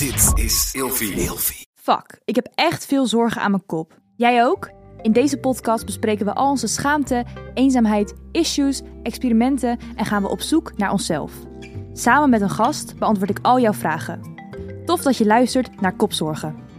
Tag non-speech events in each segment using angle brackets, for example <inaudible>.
Dit is Ilfie. Fuck, ik heb echt veel zorgen aan mijn kop. Jij ook? In deze podcast bespreken we al onze schaamte, eenzaamheid, issues, experimenten en gaan we op zoek naar onszelf. Samen met een gast beantwoord ik al jouw vragen. Tof dat je luistert naar Kopzorgen.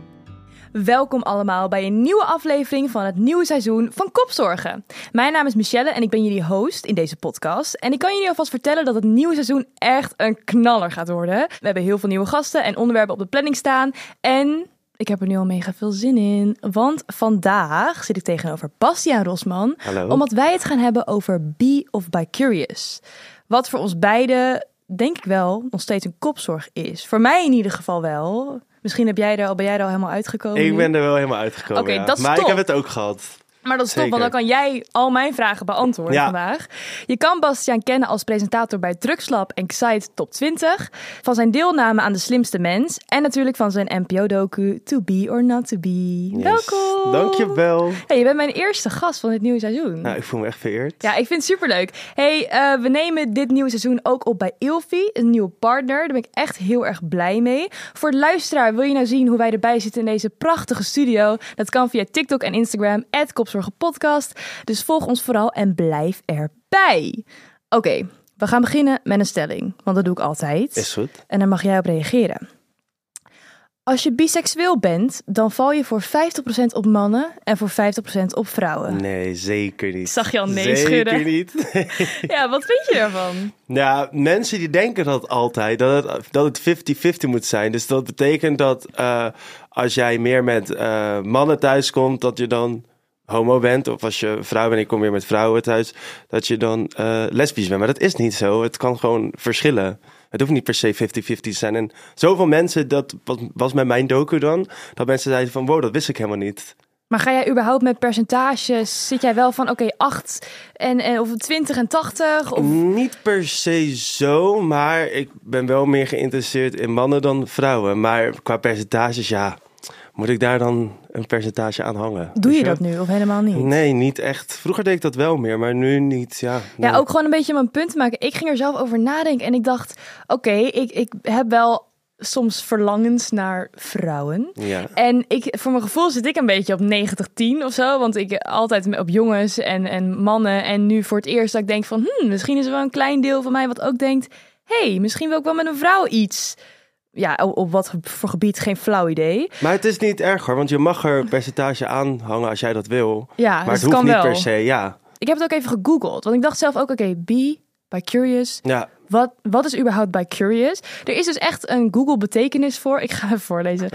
Welkom allemaal bij een nieuwe aflevering van het nieuwe seizoen van Kopzorgen. Mijn naam is Michelle en ik ben jullie host in deze podcast. En ik kan jullie alvast vertellen dat het nieuwe seizoen echt een knaller gaat worden. We hebben heel veel nieuwe gasten en onderwerpen op de planning staan. En ik heb er nu al mega veel zin in. Want vandaag zit ik tegenover Bastiaan Rosman. Hallo. Omdat wij het gaan hebben over Be of By Curious. Wat voor ons beiden, denk ik wel, nog steeds een kopzorg is. Voor mij in ieder geval wel. Misschien heb jij er al, ben jij er al helemaal uitgekomen. Ik nu? ben er wel helemaal uitgekomen. Oké, ja. dat is maar top. ik heb het ook gehad. Maar dat is top, want dan kan jij al mijn vragen beantwoorden Ja. vandaag. Je kan Bastiaan kennen als presentator bij Drugslab en Excite Top 20. Van zijn deelname aan De Slimste Mens. En natuurlijk van zijn NPO-docu To Be or Not To Be. Yes. Welkom! Dankjewel. Hey, je bent mijn eerste gast van dit nieuwe seizoen. Nou, ik voel me echt vereerd. Ja, ik vind het superleuk. Hey, eh, we nemen dit nieuwe seizoen ook op bij Ilfi, een nieuwe partner. Daar ben ik echt heel erg blij mee. Voor de luisteraar, wil je nou zien hoe wij erbij zitten in deze prachtige studio? Dat kan via TikTok en Instagram, Kopzorgenpodcast. Dus volg ons vooral en blijf erbij. Oké, we gaan beginnen met een stelling, want dat doe ik altijd. Is goed. En daar mag jij op reageren. Als je biseksueel bent, dan val je voor 50% op mannen en voor 50% op vrouwen. Nee, zeker niet. Zag je al nee zeker schudden? niet. <laughs> <laughs> Ja, wat vind je daarvan? ja, mensen die denken dat altijd, dat het, dat het 50-50 moet zijn. Dus dat betekent dat eh, als jij meer met eh, mannen thuiskomt, dat je dan homo bent. Of als je vrouw bent en ik kom meer met vrouwen thuis, dat je dan eh, lesbisch bent. Maar dat is niet zo. Het kan gewoon verschillen. Het hoeft niet per se 50-50 te zijn. En zoveel mensen, dat was, was met mijn docu dan, dat mensen zeiden van, wow, dat wist ik helemaal niet. Maar ga jij überhaupt met percentages? Zit jij wel van oké, 8 en, en of 20 en 80? Of... Niet per se zo, maar ik ben wel meer geïnteresseerd in mannen dan vrouwen. Maar qua percentages, ja, moet ik daar dan een percentage aan hangen? Doe je dat nu of helemaal niet? Nee, niet echt. Vroeger deed ik dat wel meer, maar nu niet. Ja, nee. Ja, ook gewoon een beetje een punt te maken. Ik ging er zelf over nadenken en ik dacht, oké, ik, ik heb wel soms verlangens naar vrouwen. Ja. En ik, voor mijn gevoel zit ik een beetje op 90-10 of zo. Want ik altijd op jongens en, en mannen. En nu voor het eerst dat ik denk van... Hmm, misschien is er wel een klein deel van mij wat ook denkt... hey, misschien wil ik wel met een vrouw iets. Ja, op, wat voor gebied, geen flauw idee. Maar het is niet erg hoor, want je mag er percentage aan hangen als jij dat wil. Ja, maar dus het het hoeft kan niet wel. per se, ja. Ik heb het ook even gegoogeld. Want ik dacht zelf ook, oké, be by curious. Ja, Wat, wat is überhaupt by curious? Er is dus echt een Google betekenis voor. Ik ga even voorlezen.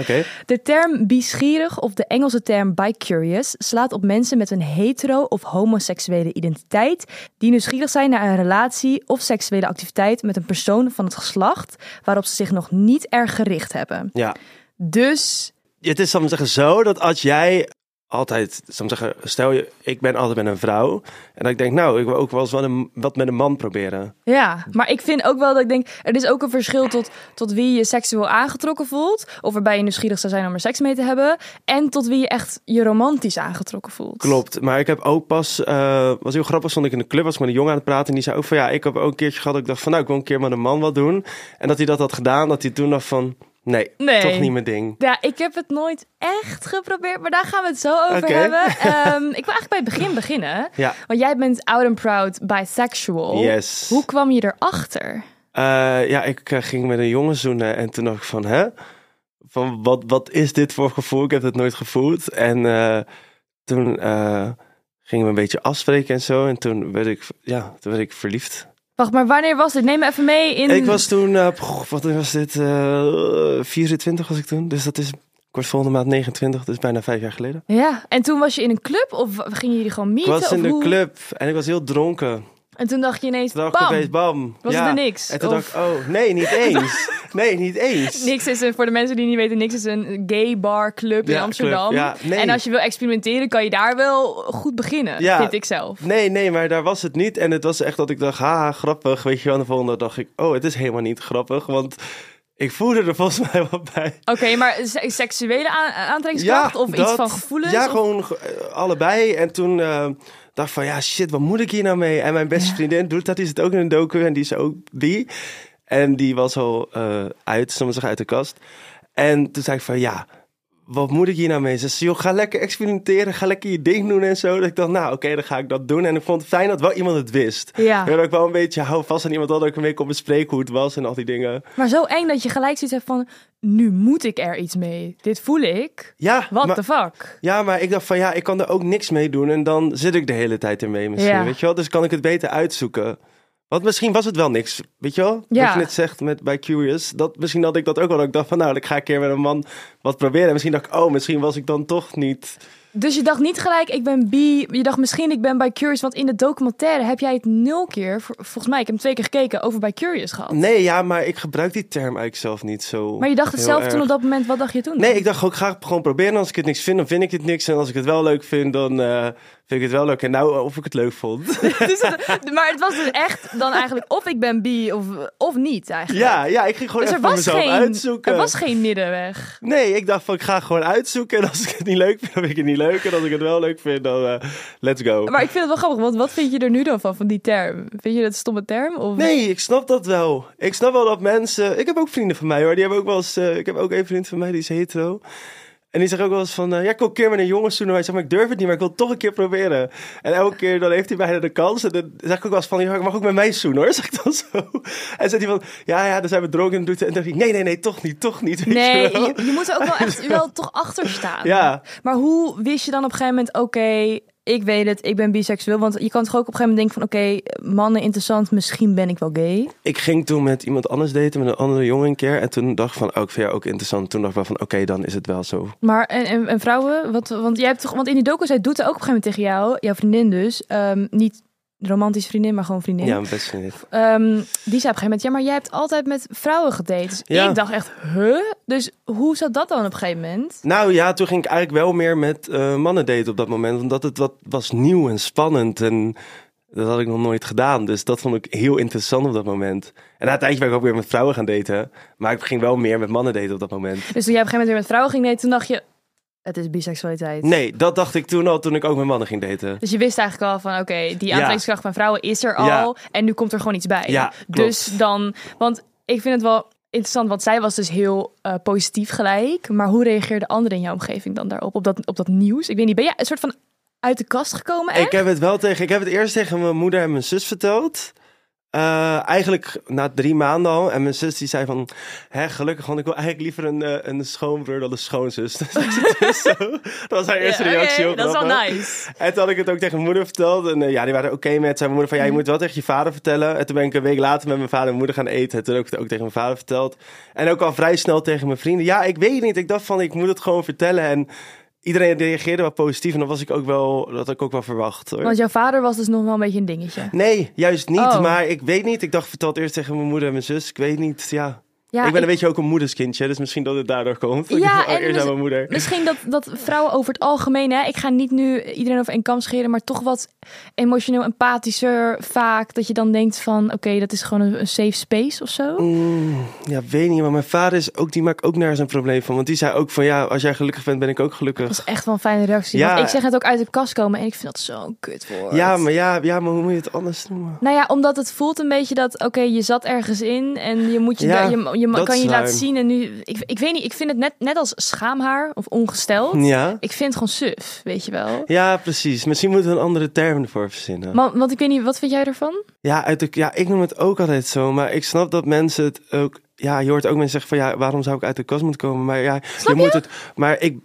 De term bischierig of de Engelse term bi-curious slaat op mensen met een hetero- of homoseksuele identiteit die nieuwsgierig zijn naar een relatie of seksuele activiteit met een persoon van het geslacht waarop ze zich nog niet erg gericht hebben. Ja. Dus Het is, zal ik zeggen, zo dat als jij altijd, maar zeggen, stel je, ik ben altijd met een vrouw. En dat ik denk, nou, ik wil ook wel eens wat, een, wat met een man proberen. ja, maar ik vind ook wel dat ik denk, er is ook een verschil tot, tot wie je seksueel aangetrokken voelt, of waarbij je nieuwsgierig zou zijn om er seks mee te hebben, en tot wie je echt je romantisch aangetrokken voelt. Klopt, maar ik heb ook pas, eh, was heel grappig, stond ik in de club, was ik met een jongen aan het praten en die zei ook van ja, ik heb ook een keertje gehad dat ik dacht van nou, ik wil een keer met een man wat doen. En dat hij dat had gedaan, dat hij toen dacht van nee, Nee. toch niet mijn ding. Ja, ik heb het nooit echt geprobeerd, maar daar gaan we het zo over hebben. <laughs> Ehm, ik wil eigenlijk bij het begin beginnen. Ja, Want jij bent out and proud bisexual. yes. Hoe kwam je erachter? Eh, ja, ik eh, ging met een jongen zoenen en toen dacht ik van hè, van wat, wat is dit voor gevoel? Ik heb het nooit gevoeld. En eh, toen gingen we een beetje afspreken en zo en toen werd ik, ja, toen werd ik verliefd. Wacht, maar wanneer was dit? Neem me even mee in... Ik was toen, eh, wat was dit, eh 24 was ik toen. Dus dat is, ik word volgende maand 29, dus bijna vijf jaar geleden. Ja, en toen was je in een club of gingen jullie gewoon Ik meeten? was in de hoe? club en ik was heel dronken. En toen dacht je ineens, Toen dacht ik bam, opeens, bam. was ja. het er niks? En toen Of- dacht ik, oh, nee, niet <laughs> eens. nee, niet eens. Niks is een, voor de mensen die niet weten, niks is een gay bar club in Amsterdam. club. Ja, nee. En als je wil experimenteren, kan je daar wel goed beginnen, Ja. vind ik zelf. Nee, nee, maar daar was het niet. En het was echt dat ik dacht, haha, grappig. Weet je wel, en de volgende dag dacht ik, oh, het is helemaal niet grappig. Want ik voelde er volgens mij wat bij. Oké, maar se- seksuele aan- aantrekkingskracht of iets van gevoelens? Ja, of- gewoon eh, allebei. En toen eh, dacht van, ja, shit, wat moet ik hier nou mee? En mijn beste Ja. vriendin doet dat, die zit ook in een docu en die is ook die. En die was al eh uit, zeggen, uit de kast. En toen zei ik van, ja, wat moet ik hier nou mee? Ze zei, joh, ga lekker experimenteren, ga lekker je ding doen en zo. Dat ik dacht, nou, oké, dan ga ik dat doen. En ik vond het fijn dat wel iemand het wist. Ja. En dat ik wel een beetje hou vast aan iemand dat ik week kon bespreken hoe het was en al die dingen. Maar zo eng dat je gelijk zoiets hebt van, nu moet ik er iets mee. Dit voel ik. Ja, What maar, the fuck? ja, maar ik dacht van, ja, ik kan er ook niks mee doen. En dan zit ik de hele tijd ermee misschien, Ja. weet je wel? Dus kan ik het beter uitzoeken. Want misschien was het wel niks, weet je wel? Ja. Wat je net zegt met, bij Curious. Dat, misschien had ik dat ook wel. Dat ik dacht van, nou, ik ga een keer met een man wat proberen. En misschien dacht ik, oh, misschien was ik dan toch niet... Dus je dacht niet gelijk, ik ben bi. Je dacht misschien, ik ben bij Curious. Want in de documentaire heb jij het nul keer, vol- volgens mij, ik heb hem twee keer gekeken, over bij Curious gehad. Nee, ja, maar ik gebruik die term eigenlijk zelf niet zo Maar je dacht het zelf erg. toen op dat moment, wat dacht je toen? Nee, ik dacht ook, ga gewoon proberen. En Als ik het niks vind, dan vind ik het niks. En als ik het wel leuk vind, dan eh, vind ik het wel leuk. En nou, of ik het leuk vond. <laughs> Dus het- maar het was dus echt dan eigenlijk of ik ben bi of, of niet eigenlijk. ja, ja, ik ging gewoon Dus er even voor was, mezelf geen, uitzoeken. er was geen middenweg. Nee, ik dacht van, ik ga gewoon uitzoeken. En als ik het niet leuk vind, dan vind ik het niet leuk. En als ik het wel leuk vind, dan eh, let's go. Maar ik vind het wel grappig, want wat vind je er nu dan van, van die term? Vind je dat een stomme term? Of... Nee, ik snap dat wel. Ik snap wel dat mensen... Ik heb ook vrienden van mij hoor. Die hebben ook wel eens... eh, ik heb ook een vriend van mij, die is hetero. En die zegt ook wel eens van... eh, ja, ik wil een keer met een jongen zegt, maar ik durf het niet, maar ik wil het toch een keer proberen. En elke keer dan heeft hij bijna de kans. En dan zeg ik ook wel eens van... Ja, ik mag ook met mij zoenen hoor. <laughs> Zeg ik dan zo. En zegt hij van... Ja, ja, dan zijn we dronken en doet. En dan dacht ik... Nee, nee, nee, toch niet, toch niet. Nee, je wel? je, je moet er ook wel echt <laughs> wel toch achter staan. Ja. Maar hoe wist je dan op een gegeven moment, oké, ik weet het, ik ben biseksueel. Want je kan toch ook op een gegeven moment denken van, oké, mannen interessant, misschien ben ik wel gay. Ik ging toen met iemand anders daten, met een andere jongen een keer. En toen dacht ik van, oh, ik vind jou ook interessant. Toen dacht ik wel van, oké, dan is het wel zo. Maar en, en, en vrouwen, wat, want jij hebt toch, want in die docu zei doet ook op een gegeven moment tegen jou, jouw vriendin dus, ehm, niet romantische vriendin, maar gewoon vriendin. Ja, best vriendin. Ehm, die zei op een gegeven moment, ja, maar jij hebt altijd met vrouwen gedate. Dus Ja. ik dacht echt, huh? Dus hoe zat dat dan op een gegeven moment? Nou ja, toen ging ik eigenlijk wel meer met eh, mannen daten op dat moment. Omdat het wat was nieuw en spannend. En dat had ik nog nooit gedaan. Dus dat vond ik heel interessant op dat moment. En na een tijdje ben ik ook weer met vrouwen gaan daten. Maar ik ging wel meer met mannen daten op dat moment. Dus toen jij op een gegeven moment weer met vrouwen ging daten, toen dacht je, het is biseksualiteit. Nee, dat dacht ik toen al toen ik ook met mannen ging daten. Dus je wist eigenlijk al van, oké, die aantrekkingskracht van vrouwen is er al. Ja. En nu komt er gewoon iets bij. Ja, dus dan, want ik vind het wel interessant, want zij was dus heel eh, positief gelijk. Maar hoe reageerden anderen in jouw omgeving dan daarop, op dat, op dat nieuws? Ik weet niet, ben jij een soort van uit de kast gekomen? Echt? Ik heb het wel tegen. Ik heb het eerst tegen mijn moeder en mijn zus verteld. Eh, eigenlijk na drie maanden al. En mijn zus die zei van... Hè, gelukkig, want ik wil eigenlijk liever een, eh, een schoonbroer dan een schoonzus. <laughs> Dus dat is zo. Dat was haar eerste reactie. oké, heel dat is wel nice. En toen had ik het ook tegen mijn moeder verteld. En eh, ja, die waren oké met. Zei mijn moeder van, ja, je moet wel tegen je vader vertellen. En toen ben ik een week later met mijn vader en moeder gaan eten. En toen heb ik het ook tegen mijn vader verteld. En ook al vrij snel tegen mijn vrienden. Ja, ik weet niet. Ik dacht van, ik moet het gewoon vertellen. En iedereen reageerde wel positief. En dat was ik ook wel, dat had ik ook wel verwacht. Hoor. Want jouw vader was dus nog wel een beetje een dingetje. Nee, juist niet. Oh. Maar ik weet niet. Ik dacht, vertel het eerst tegen mijn moeder en mijn zus. Ik weet niet, ja. Ja, ik ben een beetje ook een moederskindje. Dus misschien dat het daardoor komt. Ja, en eerst aan mijn moeder. Misschien dat, dat vrouwen over het algemeen, hè, ik ga niet nu iedereen over één kam scheren, maar toch wat emotioneel empathischer vaak. Dat je dan denkt van, oké, dat is gewoon een, een safe space of zo. Mm, ja, weet niet. Maar mijn vader is ook, die maakt ook nergens een probleem van. Want die zei ook van, ja, als jij gelukkig bent, ben ik ook gelukkig. Dat is echt wel een fijne reactie. Ja. Want ik zeg het ook uit de kast komen en ik vind dat zo'n kut woord. Ja, maar ja, ja, maar hoe moet je het anders noemen? Nou ja, omdat het voelt een beetje dat, oké, je zat ergens in en je moet je, Ja, daar- je, je dat kan je laten zien. En nu, ik, ik weet niet, ik vind het net, net als schaamhaar of ongesteld. Ja. Ik vind het gewoon suf, weet je wel. Ja, precies. Misschien moeten we een andere term ervoor verzinnen. Maar, want ik weet niet, wat vind jij ervan? Ja, uit de, ja, ik noem het ook altijd zo. Maar ik snap dat mensen het ook... Ja, je hoort ook mensen zeggen van... Ja, waarom zou ik uit de kast moeten komen? Maar ja, Snap je moet het... Maar ik,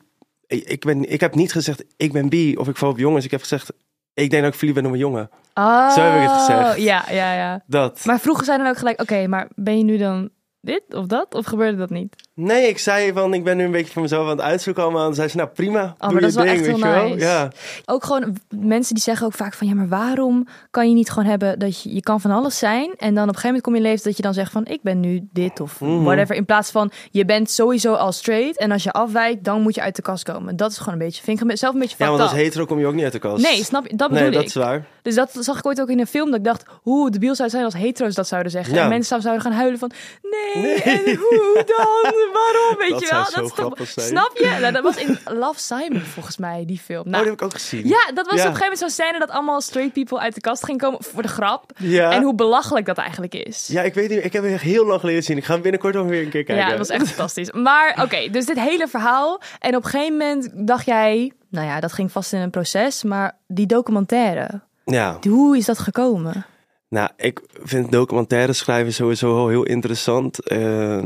ik, ben, ik heb niet gezegd, ik ben bi of ik val op jongens. Ik heb gezegd, ik denk dat ik verliefd ben op een jongen. Oh, Zo heb ik het gezegd. Ja, ja, ja. Dat. Maar vroeger zei dan ook gelijk, oké, maar ben je nu dan dit of dat? Of gebeurde dat niet? Nee, ik zei van, ik ben nu een beetje voor mezelf aan het uitzoeken allemaal. En dan zei ze, nou prima, Oh, doe maar dat is wel ding, echt heel nice. Ja. Ook gewoon mensen die zeggen ook vaak van, ja, maar waarom kan je niet gewoon hebben dat je, je kan van alles zijn en dan op een gegeven moment kom je in leven dat je dan zegt van, ik ben nu dit of Mhm. whatever. In plaats van, je bent sowieso al straight en als je afwijkt, dan moet je uit de kast komen. Dat is gewoon een beetje, vind ik zelf een beetje ja, want als hetero kom je ook niet uit de kast. Nee, snap je? Dat bedoel Nee, dat ik. is waar. Dus dat zag ik ooit ook in een film. Dat ik dacht, hoe debiel zou het zijn als hetero's dat zouden zeggen. Ja. En mensen zouden gaan huilen van, Nee, en hoe dan? <laughs> Waarom? Weet Dat je wel? is toch-. Snap je? Nou, dat was in <laughs> Love Simon volgens mij, die film. Oh, Nou, die heb ik ook gezien. ja, dat was Ja. op een gegeven moment zo'n scène dat allemaal straight people uit de kast gingen komen voor de grap. Ja. En hoe belachelijk dat eigenlijk is. Ja, ik weet niet. Ik heb hem echt heel lang geleden gezien. Ik ga hem binnenkort nog weer een keer kijken. Ja, dat was echt fantastisch. Maar oké, dus dit hele verhaal. En op een gegeven moment dacht jij, nou ja, dat ging vast in een proces. Maar die documentaire, Ja. hoe is dat gekomen? Nou, ik vind documentaire schrijven sowieso al heel interessant. Eh,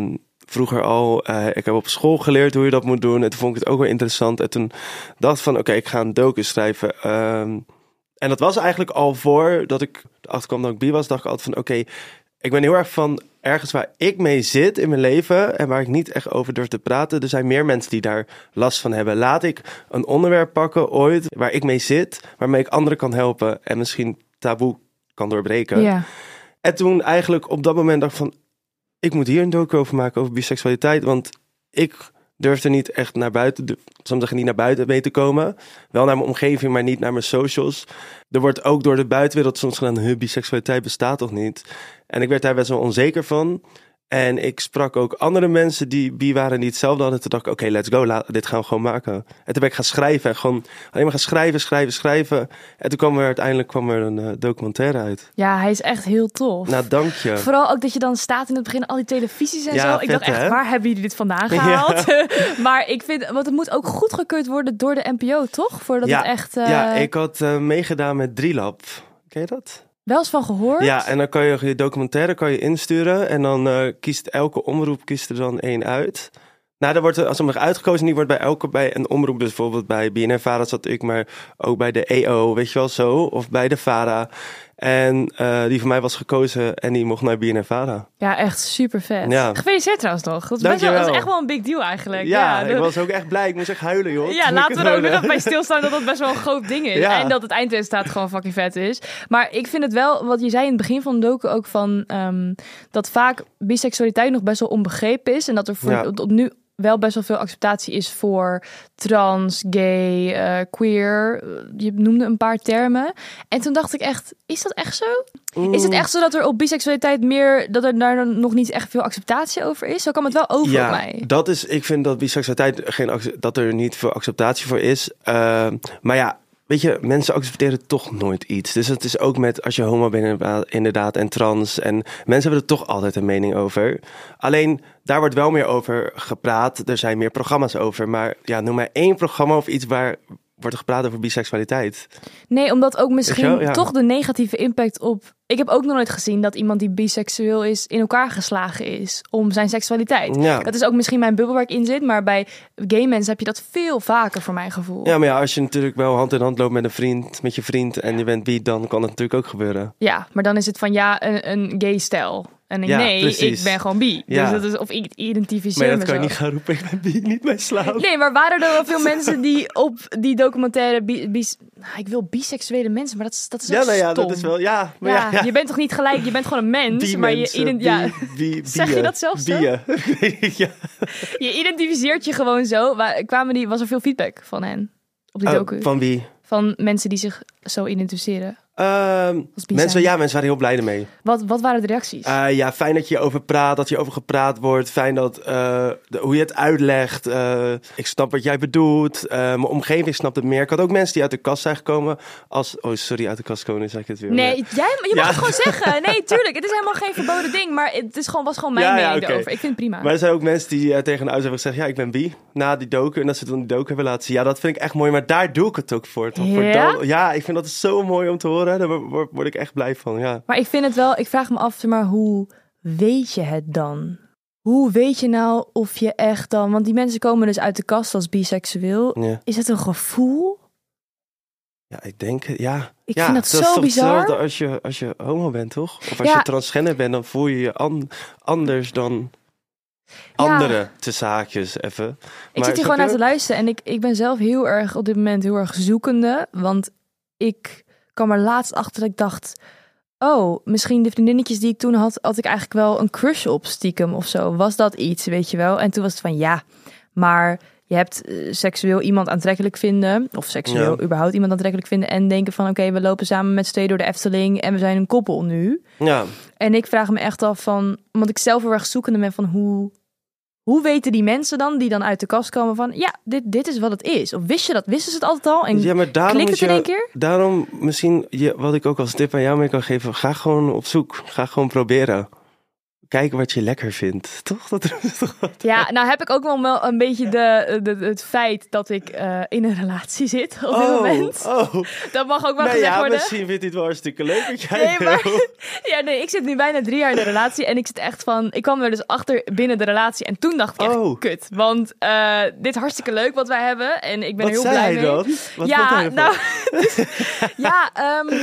vroeger al, eh, ik heb op school geleerd hoe je dat moet doen. En toen vond ik het ook wel interessant. En toen dacht ik van, oké, ik ga een docu schrijven. Ehm, en dat was eigenlijk al voor dat ik erachter kwam dat ik bi was. Dacht ik altijd van, oké, ik ben heel erg van ergens waar ik mee zit in mijn leven. En waar ik niet echt over durf te praten. Er zijn meer mensen die daar last van hebben. Laat ik een onderwerp pakken ooit waar ik mee zit. Waarmee ik anderen kan helpen. En misschien taboe kan doorbreken. Ja. En toen eigenlijk op dat moment dacht ik van... ik moet hier een docu over maken over biseksualiteit. Want ik durfde niet echt naar buiten... soms zeggen niet naar buiten mee te komen. Wel naar mijn omgeving, maar niet naar mijn socials. Er wordt ook door de buitenwereld soms gedaan... "Huh, biseksualiteit bestaat toch niet? En ik werd daar best wel onzeker van. En ik sprak ook andere mensen die bi waren en die hetzelfde hadden. Toen dacht ik, oké, let's go, laat, dit gaan we gewoon maken. En toen ben ik gaan schrijven en gewoon alleen maar gaan schrijven, schrijven, schrijven. En toen kwam er uiteindelijk kwam er een eh, documentaire uit. ja, hij is echt heel tof. Nou, dank je. Vooral ook dat je dan staat in het begin, al die televisies en Ja, zo. Ik dacht echt, hè? waar hebben jullie dit vandaan Ja. gehaald? <laughs> <laughs> maar ik vind, want het moet ook goedgekeurd worden door de NPO, toch? Voordat Ja, het echt eh, Ja, ik had eh, meegedaan met Drielab. Ken je dat? Wel eens van gehoord. Ja, en dan kan je je documentaire kan je insturen. En dan eh, kiest elke omroep kiest er dan één uit. Nou, daar wordt er, als er nog uitgekozen, die wordt bij elke bij een omroep. Dus bijvoorbeeld bij BNN Vara zat ik, maar ook bij de EO, weet je wel zo. Of bij de Vara. En eh, die van mij was gekozen en die mocht naar BNN Vara. Ja, echt super vet. Ja. Gefeliciteerd trouwens nog. Dat is, best wel, dat is Dankjewel. echt wel een big deal eigenlijk. Ja, de- ik was ook echt blij. Ik moest echt huilen, joh. Ja, laten we er ook nog bij <laughs> stilstaan dat dat best wel een groot ding is. Ja. En dat het eindresultaat gewoon fucking vet is. Maar ik vind het wel, wat je zei in het begin van de docu ook van... ehm, dat vaak biseksualiteit nog best wel onbegrepen is. En dat er voor, Ja. tot nu wel best wel veel acceptatie is voor trans, gay, eh, queer. Je noemde een paar termen. En toen dacht ik echt, is dat echt zo? Is het echt zo dat er op biseksualiteit meer... dat er daar dan nog niet echt veel acceptatie over is? Zo kwam het wel over ja, op mij. dat is, ik vind dat biseksualiteit geen, dat er niet veel acceptatie voor is. Ehm, maar ja, weet je, mensen accepteren toch nooit iets. Dus het is ook met als je homo bent inderdaad- inderdaad en trans. En mensen hebben er toch altijd een mening over. Alleen, daar wordt wel meer over gepraat. Er zijn meer programma's over. Maar ja, noem maar één programma of iets waar wordt gepraat over biseksualiteit. Nee, omdat ook misschien? Ja. toch de negatieve impact op. Ik heb ook nog nooit gezien dat iemand die biseksueel is in elkaar geslagen is om zijn seksualiteit. Ja. Dat is ook misschien mijn bubbel waar ik in zit, maar bij gay mensen heb je dat veel vaker voor mijn gevoel. Ja, maar ja, als je natuurlijk wel hand in hand loopt met een vriend, met je vriend en je bent bi, dan kan het natuurlijk ook gebeuren. Ja, maar dan is het van ja, een, een gay stijl. En ik, Ja, nee, precies. ik ben gewoon bi. Ja. Dus dat is, of ik identificeer Maar dat kan je zo. niet gaan roepen, ik ben bi, niet bij slaap. Nee, maar waren er wel veel <laughs> mensen die op die documentaire... Bi, bis- nou, ik wil biseksuele mensen, maar dat is, dat is Ja, nou ja, dat is wel, ja. Maar ja, je bent toch niet gelijk, je bent gewoon een mens, Die maar je, mensen, ident- ja, die- <laughs> Zeg je dat zelf zo? <laughs> Ja. je identificeert je gewoon zo. Waar, kwamen die, was er veel feedback van hen op die Oh, docu? van wie? Van mensen die zich zo identificeren. Ehm, mensen, ja, mensen waren heel blij ermee. Wat, wat waren de reacties? Eh, ja, fijn dat je over praat, dat je over gepraat wordt. Fijn dat, eh, de- hoe je het uitlegt. Eh, ik snap wat jij bedoelt. Mijn omgeving snapt het meer. Ik had ook mensen die uit de kast zijn gekomen. Als, oh, sorry, uit de kast komen, zeg ik het weer. nee, jij, je mag Ja. het gewoon zeggen. <laughs> Nee, tuurlijk. Het is helemaal geen verboden ding. Maar het is gewoon, was gewoon mijn Ja, ja, mening erover. Ik vind het prima. Maar er zijn ook mensen die tegen een hebben gezegd: Ja, ik ben bi. Na die docu. En dat ze toen die docu hebben laten zien. Ja, dat vind ik echt mooi. Maar daar doe ik het ook voor. Toch? Voor Ja? dan- ja, ik vind dat zo mooi om te horen. Daar word, word ik echt blij van. Ja. Maar ik vind het wel, ik vraag me af, maar hoe weet je het dan? Hoe weet je nou of je echt dan, want die mensen komen dus uit de kast als biseksueel. Ja. Is het een gevoel? Ja, ik denk, het, ja. Ik ja, vind dat zo toch bizar. hetzelfde als je, als je homo bent, toch? Of als Ja. je transgender bent, dan voel je je an- anders dan Ja. anderen, te zaakjes even. Ik Maar zit hier gewoon naar te luisteren en ik, ik ben zelf heel erg op dit moment heel erg zoekende. Want ik kwam er laatst achter dat ik dacht... Oh, misschien de vriendinnetjes die ik toen had, had ik eigenlijk wel een crush op stiekem of zo. Was dat iets, weet je wel? En toen was het van ja, maar je hebt eh, seksueel iemand aantrekkelijk vinden, of seksueel Ja. überhaupt iemand aantrekkelijk vinden en denken van oké, we lopen samen met z'n tweeën door de Efteling en we zijn een koppel nu. Ja, En ik vraag me echt af van, omdat ik zelf heel erg zoekende ben van hoe, hoe weten die mensen dan, die dan uit de kast komen van, ja, dit, dit is wat het is. Of wist je dat? Wisten ze het altijd al? En ja maar daarom klikt het in één keer? Daarom misschien, je, wat ik ook als tip aan jou mee kan geven, ga gewoon op zoek. Ga gewoon proberen. Kijken wat je lekker vindt. <laughs> Toch? Dat toch? Ja, nou heb ik ook wel een beetje de, de, het feit dat ik eh, in een relatie zit op dit moment. oh. Dat mag ook wel Nee, gezegd ja, worden. misschien vindt hij het wel hartstikke leuk wat jij Nee, maar-. <laughs> Ja, nee, ik zit nu bijna drie jaar in de relatie en ik zit echt van... Ik kwam er dus achter binnen de relatie en toen dacht ik echt, Oh. kut. Want eh, dit is hartstikke leuk wat wij hebben en ik ben Wat er heel blij mee. dan? Wat ja, hij nou... <laughs> ja, ehm,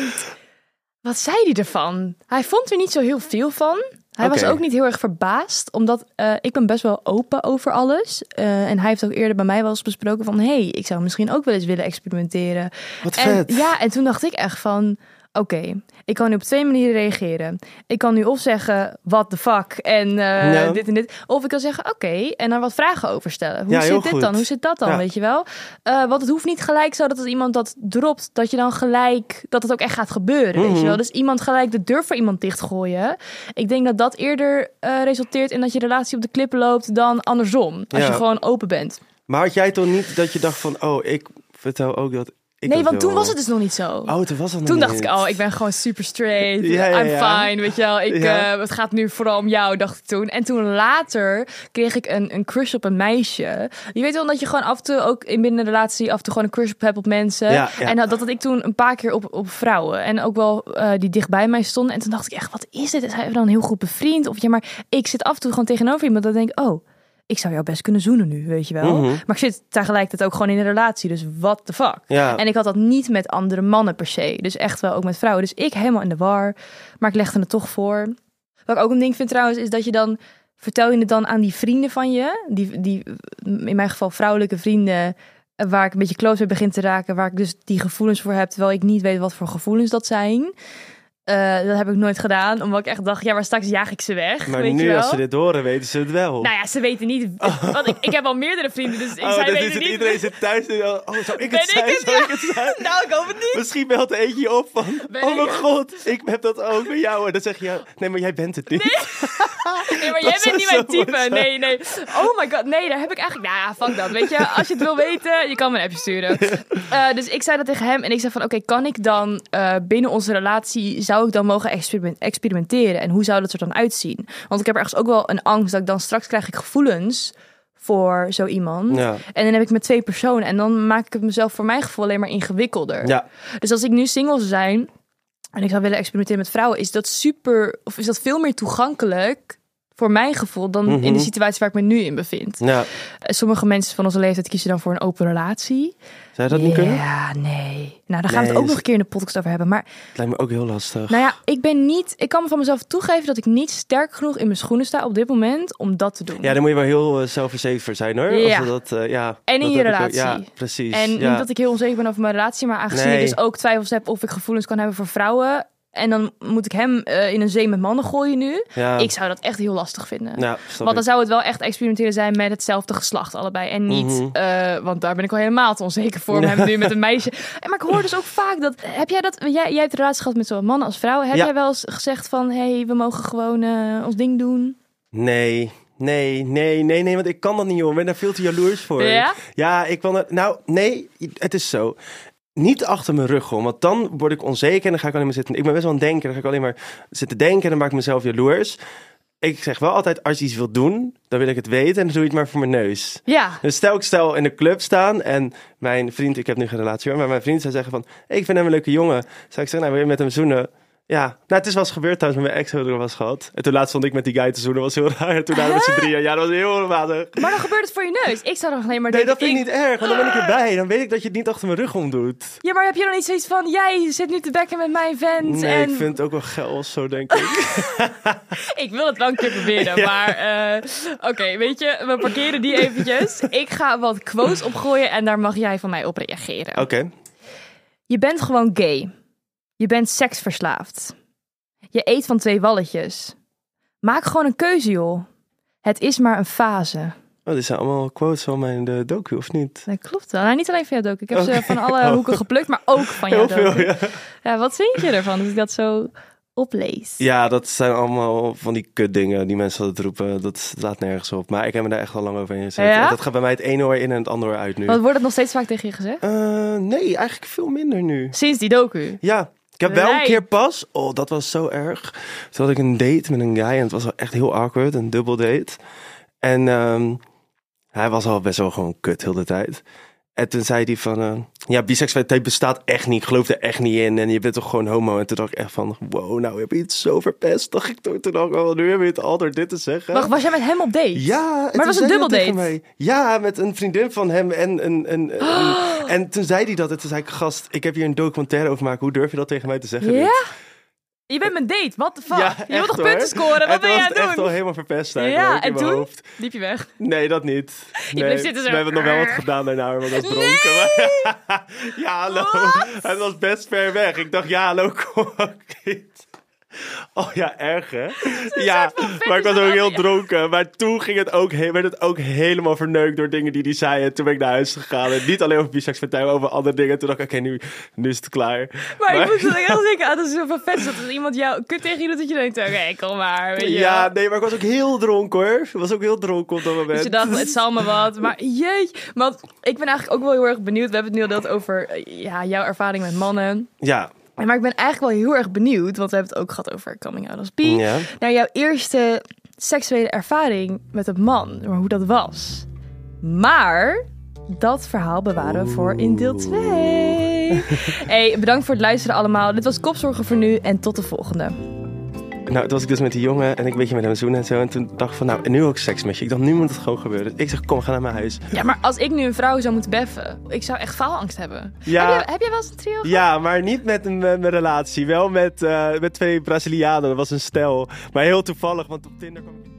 wat zei hij ervan? Hij vond er niet zo heel veel van. Hij was ook niet heel erg verbaasd, omdat eh, ik ben best wel open over alles. Eh, en hij heeft ook eerder bij mij wel eens besproken van... hey, ik zou misschien ook wel eens willen experimenteren. Wat En, vet. ja, en toen dacht ik echt van... Oké, ik kan nu op twee manieren reageren. Ik kan nu of zeggen, what the fuck, en eh, Ja. dit en dit. Of ik kan zeggen, oké, en daar wat vragen over stellen. Hoe Ja, zit dit goed. dan? Hoe zit dat dan, Ja. weet je wel? Eh, want het hoeft niet gelijk zo dat als iemand dat dropt, dat je dan gelijk, dat het ook echt gaat gebeuren, weet je Mhm. wel? Dus iemand gelijk de deur voor iemand dichtgooien. Ik denk dat dat eerder eh, resulteert in dat je relatie op de klippen loopt dan andersom. Als je gewoon open bent. Maar had jij toch niet dat je dacht van, oh, ik vertel ook dat ik nee, want toen was het dus nog niet zo. Oh, toen was het nog Toen dacht ik, oh, ik ben gewoon super straight. Ja, ja, I'm ja. fine, weet je wel. Ik, eh, het gaat nu vooral om jou, dacht ik toen. En toen later kreeg ik een, een crush op een meisje. Je weet wel dat je gewoon af en toe ook in binnen een relatie af en toe gewoon een crush op hebt op mensen. En dat, dat had ik toen een paar keer op, op vrouwen. En ook wel eh, die dicht bij mij stonden. En toen dacht ik echt, wat is dit? Is hij dan heel goed bevriend? Of ja, maar ik zit af en toe gewoon tegenover iemand. Dat denk ik, oh, ik zou jou best kunnen zoenen nu, weet je wel. Mhm. Maar ik zit tegelijkertijd ook gewoon in een relatie. Dus what the fuck? Ja. En ik had dat niet met andere mannen per se. Dus echt wel ook met vrouwen. Dus ik helemaal in de war. Maar ik legde het toch voor. Wat ik ook een ding vind trouwens, is dat je dan... Vertel je het dan aan die vrienden van je? Die, die in mijn geval vrouwelijke vrienden... Waar ik een beetje close mee begin te raken. Waar ik dus die gevoelens voor heb. Terwijl ik niet weet wat voor gevoelens dat zijn. Eh, dat heb ik nooit gedaan. Omdat ik echt dacht, ja, maar straks jaag ik ze weg. maar weet je nu, wel? als ze dit horen, weten ze het wel. Nou ja, ze weten niet. <laughs> Want ik, ik heb al meerdere vrienden, dus ik, oh, zij dat weten is het. niet. Iedereen zit thuis en oh, zou ik Ben het ik zijn? het? Zou Ja. ik het zijn? Nou, ik hoop het niet. Misschien belt er eentje op van, Ben oh mijn god, ik heb dat ook bij jou. En dan zeg je, nee, maar jij bent het niet. Nee, <laughs> maar <laughs> jij bent niet mijn type. Nee, nee. Oh my god, nee, daar heb ik eigenlijk... Nou ja, fuck dat. Weet je, als je het wil weten, je kan me een appje sturen. Eh, dus ik zei dat tegen hem en ik zei van... Oké, kan ik dan eh, binnen onze relatie... Zou ik dan mogen experiment- experimenteren? En hoe zou dat er dan uitzien? Want ik heb ergens ook wel een angst dat ik dan straks krijg ik gevoelens voor zo iemand. Ja. En dan heb ik met twee personen. En dan maak ik het mezelf voor mijn gevoel alleen maar ingewikkelder. Ja, Dus als ik nu single zou zijn en ik zou willen experimenteren met vrouwen, is dat super, of is dat veel meer toegankelijk voor mijn gevoel dan in Mhm. de situatie waar ik me nu in bevind. ja. Eh, Sommige mensen van onze leeftijd kiezen dan voor een open relatie. Zou je dat niet kunnen? Ja, nee. Nou, daar gaan we het ook is- nog een keer in de podcast over hebben. Maar Het lijkt me ook heel lastig. nou ja, ik ben niet, ik kan me van mezelf toegeven dat ik niet sterk genoeg in mijn schoenen sta op dit moment om dat te doen. Ja, daar moet je wel heel eh, zelfverzekerd zijn hoor. Ja. Dat, eh, ja, En in je ook- relatie. Ja, precies. En ja. niet dat ik heel onzeker ben over mijn relatie, maar aangezien Nee. ik dus ook twijfels heb of ik gevoelens kan hebben voor vrouwen. En dan moet ik hem eh, in een zee met mannen gooien nu. ja. Ik zou dat echt heel lastig vinden. ja, want dan ik. zou het wel echt experimenteren zijn met hetzelfde geslacht allebei. En niet, Mhm. eh, want daar ben ik al helemaal te onzeker voor. om <laughs> hem nu met een meisje. En, maar ik hoor dus ook vaak dat, heb jij dat, jij, jij hebt een relatie gehad met zowel mannen als vrouwen. Heb jij wel eens gezegd van, hé, hey, we mogen gewoon eh, ons ding doen? Nee, nee, nee, nee, nee, want ik kan dat niet, joh. Ik ben daar veel te jaloers voor. Ja? Ja, ik wil... het- Nou, nee, het is zo. Niet achter mijn rug om, want dan word ik onzeker en dan ga ik alleen maar zitten. Ik ben best wel een denker, dan ga ik alleen maar zitten denken en dan maak ik mezelf jaloers. Ik zeg wel altijd, als je iets wilt doen, dan wil ik het weten en dan doe je het maar voor mijn neus. Ja. Dus stel ik stel in de club staan en mijn vriend, ik heb nu geen relatie hoor, maar mijn vriend zou zeggen van, hey, ik vind hem een leuke jongen. Zou ik zeggen, nou wil je met hem zoenen? Ja, nou het is wel eens gebeurd trouwens met mijn ex, hoe er was gehad. En toen laatst stond ik met die guy te zoenen, was heel <laughs> raar. En toen waren we met z'n drieën, ja dat was heel matig. Maar dan gebeurt het voor je neus. Ik zou dan alleen maar Nee, denken... dat vind ik niet erg, want dan ben ik erbij. Dan weet ik dat je het niet achter mijn rug om doet. Ja, maar heb je dan niet zoiets van, jij zit nu te bekken met mijn vent Nee, en ik vind het ook wel geil, zo denk ik. <laughs> Ik wil het wel een keer proberen, <laughs> maar eh, oké, weet je, we parkeren die eventjes. Ik ga wat quotes opgooien en daar mag jij van mij op reageren. Oké. Je bent gewoon gay. Je bent seksverslaafd. Je eet van twee walletjes. Maak gewoon een keuze, joh. Het is maar een fase. Oh, dit zijn allemaal quotes van mijn de docu, of niet? Dat klopt wel. Nou, niet alleen van jouw docu. Ik heb ze Oké. van alle <laughs> Oh. hoeken geplukt, maar ook van jouw docu. veel, ja. Ja, wat vind je ervan dat ik dat zo oplees? Ja, dat zijn allemaal van die kutdingen die mensen altijd roepen. Dat slaat nergens op. Maar ik heb me daar echt al lang overheen gezet. Ja? Dat gaat bij mij het ene oor in en het andere oor uit nu. Want wordt het nog steeds vaak tegen je gezegd? Eh, nee, eigenlijk veel minder nu. Sinds die docu. Ja, heb wel een keer pas. Oh, dat was zo erg. Toen had ik een date met een guy en het was wel echt heel awkward. Een dubbel date. En ehm, hij was al best wel gewoon kut heel de tijd. En toen zei hij van, eh, ja, biseksualiteit bestaat echt niet. Ik geloof er echt niet in. En je bent toch gewoon homo. En toen dacht ik echt van, wow, nou heb je het zo verpest. Dacht ik toen, toen dacht ik, oh, nu heb je het al door dit te zeggen. Wacht, was jij met hem op date? Ja, en Maar het was een tegen mij. Ja, met een vriendin van hem en een. een, een- <gasps> en toen zei hij dat. En toen zei ik, gast, ik heb hier een documentaire over maken. Hoe durf je dat tegen mij te zeggen? Ja? dit?" Je bent mijn date, what the fuck? Ja, je wilt toch hoor. punten scoren? En Wat ben het het echt doen? al helemaal verpest Ja, en toen? hoofd. Liep je weg? Nee, dat niet. <laughs> Nee, bleef zitten zo. We hebben nog wel wat gedaan daarna, want ik was dronken. Maar, <laughs> ja, hallo. Hij was best ver weg. Ik dacht, ja, hallo, kom. <laughs> <laughs> Oh ja, erg hè? <laughs> Ja, maar ik was ook heel dronken. Maar toen ging het ook, werd het ook helemaal verneukt door dingen die hij zei. En toen ben ik naar huis gegaan. En niet alleen over biseksualiteit, maar over andere dingen. Toen dacht ik, oké, nu, nu is het klaar. Maar, ik moet er echt denken aan dat het zo vet is dat als iemand jou kut tegen je doet, dat je denkt, oké, kom maar, weet je Ja, nee, maar ik was ook heel dronken hoor. Ik was ook heel dronken op dat moment. Dus je dacht, het zal me wat. <laughs> Maar jeetje. Want ik ben eigenlijk ook wel heel erg benieuwd. We hebben het nu al over ja, jouw ervaring met mannen. Ja, Maar ik ben eigenlijk wel heel erg benieuwd, want we hebben het ook gehad over coming out als bi. ja. Naar jouw eerste seksuele ervaring met een man, maar hoe dat was. Maar dat verhaal bewaren we voor in deel 2. hey, bedankt voor het luisteren allemaal. Dit was Kopzorgen voor nu en tot de volgende. Nou, toen was ik dus met die jongen en ik een beetje met hem zoenen en zo. En toen dacht ik van, nou, en nu ook seks met je. Ik dacht, nu moet het gewoon gebeuren. Ik zeg, kom, ga naar mijn huis. Ja, maar als ik nu een vrouw zou moeten beffen, ik zou echt faalangst hebben. Ja. Heb, je, heb jij wel eens een trio gehad? Ja, maar niet met een, met een relatie. Wel met, eh, met twee Brazilianen. Dat was een stel. Maar heel toevallig, want op Tinder kwam ik...